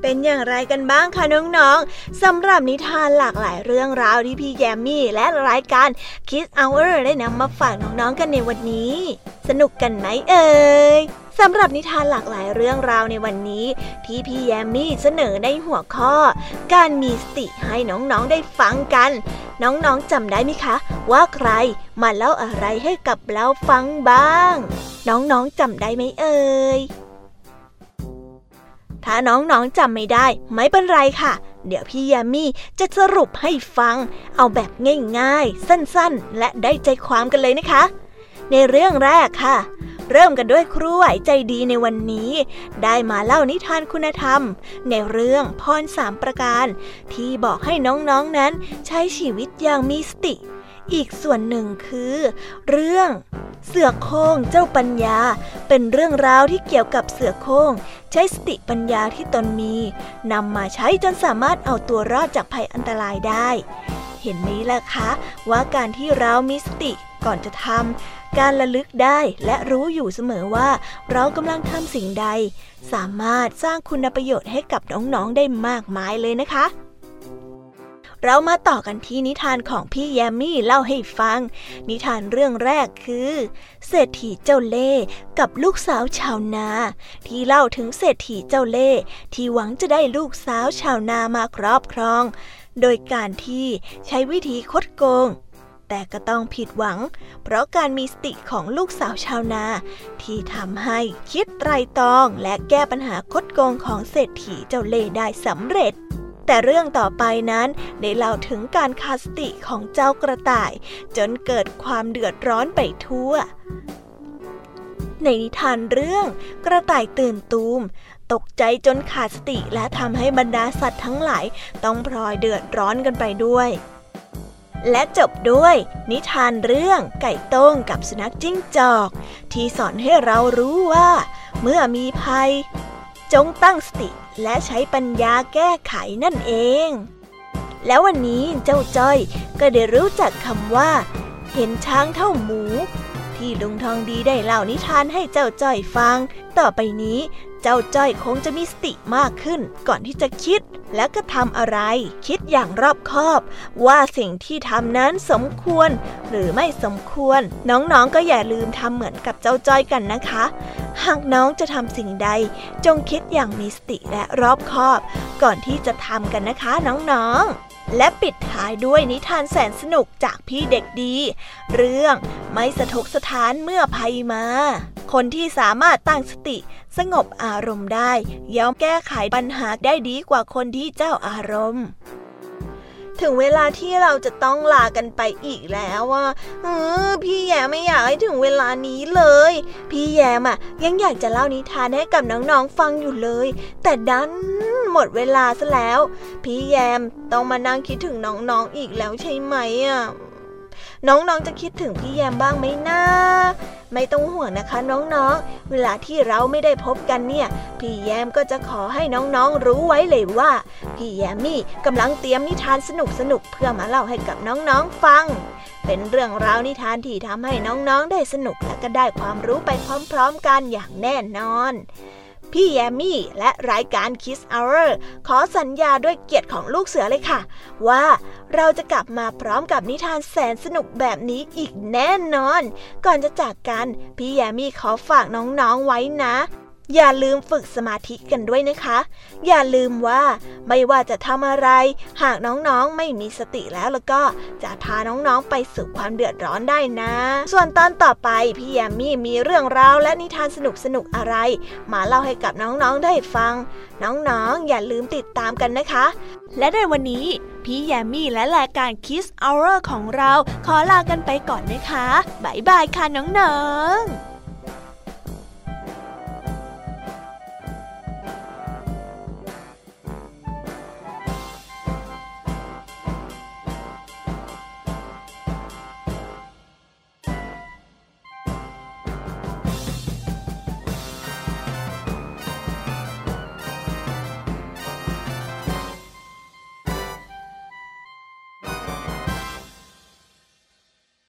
เป็นอย่างไรกันบ้างคะน้องๆสำหรับนิทานหลากหลายเรื่องราวที่พี่แยมมี่และรายการ Kids Hour ได้นำมาฝากน้องๆกันในวันนี้ สนุกกันไหมเอ่ยสำหรับนิทานหลากหลายเรื่องราวในวันนี้ ที่พี่แยมมี่เสนอในหัวข้อ การมีสติให้น้องๆได้ฟังกัน น้องๆจำได้ไหมคะ ว่าใครมาเล่าอะไรให้กับเราฟังบ้าง น้องๆจำได้ไหมเอ่ย ถ้าน้องๆจำไม่ได้ไม่เป็นไรค่ะ เดี๋ยวพี่ยามีจะสรุปให้ฟัง เอาแบบง่ายๆ สั้นๆ และได้ใจความกันเลยนะคะ ในเรื่องแรกค่ะ เริ่มกันด้วยครูไหวใจดีในวันนี้ ได้มาเล่านิทานคุณธรรม ในเรื่องพรสามประการ ที่บอกให้น้องๆนนั้นใช้ชีวิตอย่างมีสติ อีกส่วนหนึ่งคือ เรื่องเสือโคร่งเจ้าปัญญา เป็นเรื่องราวที่เกี่ยวกับเสือโคร่งใช้สติปัญญาที่ตนมีนำมาใช้จนสามารถเอาตัวรอดจากภัยอันตรายได้ เห็นนี้แหละคะว่าการที่เรามีสติก่อนจะทำการระลึกได้และรู้อยู่เสมอว่า เรากำลังทำสิ่งใด สามารถสร้างคุณประโยชน์ให้กับน้องๆได้มากมายเลยนะคะ เรามาต่อกันที่นิทานของพี่แยมมี่เล่าให้ฟัง นิทานเรื่องแรกคือ เศรษฐีเจ้าเล่กับลูกสาวชาวนา ที่เล่าถึงเศรษฐีเจ้าเล่ที่หวังจะได้ลูกสาวชาวนามาครอบครอง โดยการที่ใช้วิธีคดโกงแต่ก็ต้องผิดหวัง เพราะการมีสติของลูกสาวชาวนา ที่ทำให้คิดไตรตรองและแก้ปัญหาคดโกงของเศรษฐีเจ้าเล่ได้สำเร็จ แต่เรื่องต่อไปนั้นได้เล่าถึงการขาดสติของเจ้ากระต่าย จนเกิดความเดือดร้อนไปทั่ว ในนิทานเรื่องกระต่ายตื่นตูมตกใจจนขาดสติและทำให้บรรดาสัตว์ทั้งหลายต้องพลอยเดือดร้อนกันไปด้วย และจบด้วย นิทานเรื่องไก่ต้งกับสุนัขจิ้งจอก ที่สอนให้เรารู้ว่า เมื่อมีภัย จงตั้งสติและใช้ปัญญาแก้ไขนั่นเอง แล้ววันนี้เจ้าจ้อยก็ได้รู้จักคำว่า เห็นช้างเท่าหมู ที่ลุงทองดีได้เล่านิทานให้เจ้าจ้อยฟัง ต่อไปนี้ เจ้าจ้อยคงจะมีสติมากขึ้น ก่อนที่จะคิดและก็ทำอะไร คิดอย่างรอบคอบ ว่าสิ่งที่ทำนั้นสมควร หรือไม่สมควร น้องๆก็อย่าลืมทำเหมือนกับเจ้าจ้อยกันนะคะ หากน้องจะทำสิ่งใด จงคิดอย่างมีสติและรอบคอบ ก่อนที่จะทำกันนะคะน้องๆ และปิดท้ายด้วยนิทานแสนสนุกจากพี่เด็กดี เรื่องไม่สะทกสถานเมื่อภัยมา คนที่สามารถตั้งสติ สงบอารมณ์ได้ย่อมแก้ไขปัญหาได้ดีกว่าคนที่เจ้าอารมณ์ ถึงเวลาที่เราจะต้องลากันไปอีกแล้วว่าเออพี่แยมไม่อยากให้ถึงเวลานี้เลย พี่แยมอะยังอยากจะเล่านิทานให้กับน้องๆฟังอยู่เลย แต่ดันหมดเวลาซะแล้ว พี่แยมต้องมานั่งคิดถึงน้องๆอีกแล้วใช่ไหมอะน้องๆจะคิดถึงพี่แยมบ้างไหมนะ ไม่ต้องห่วงนะคะน้องๆ เวลาที่เราไม่ได้พบกันเนี่ย พี่แยมก็จะขอให้น้องๆรู้ไว้เลยว่า พี่แยมมี่กำลังเตรียมนิทานสนุกๆเพื่อมาเล่าให้กับน้องๆฟัง เป็นเรื่องราวนิทานที่ทำให้น้องๆได้สนุกและก็ได้ความรู้ไปพร้อมๆกันอย่างแน่นอน พี่แยมมี่และรายการ Kiss Hour ขอสัญญาด้วยเกียรติของลูกเสือเลยค่ะ ว่าเราจะกลับมาพร้อมกับนิทานแสนสนุกแบบนี้อีกแน่นอน ก่อนจะจากกัน พี่แยมมี่ขอฝากน้องๆไว้นะ อย่าลืมฝึกสมาธิกันด้วยนะคะ อย่าลืมว่าไม่ว่าจะทำอะไร หากน้องๆไม่มีสติแล้วแล้วก็จะพาน้องๆไปสู่ความเดือดร้อนได้นะ ส่วนตอนต่อไปพี่แยมมี่มีเรื่องราวและนิทานสนุกๆอะไร มาเล่าให้กับน้องๆได้ฟัง น้องๆ อย่าลืมติดตามกันนะคะ และในวันนี้พี่แยมมี่และรายการ Kiss Hour ของเราขอลากันไปก่อนนะคะบ๊ายบายค่ะน้องๆ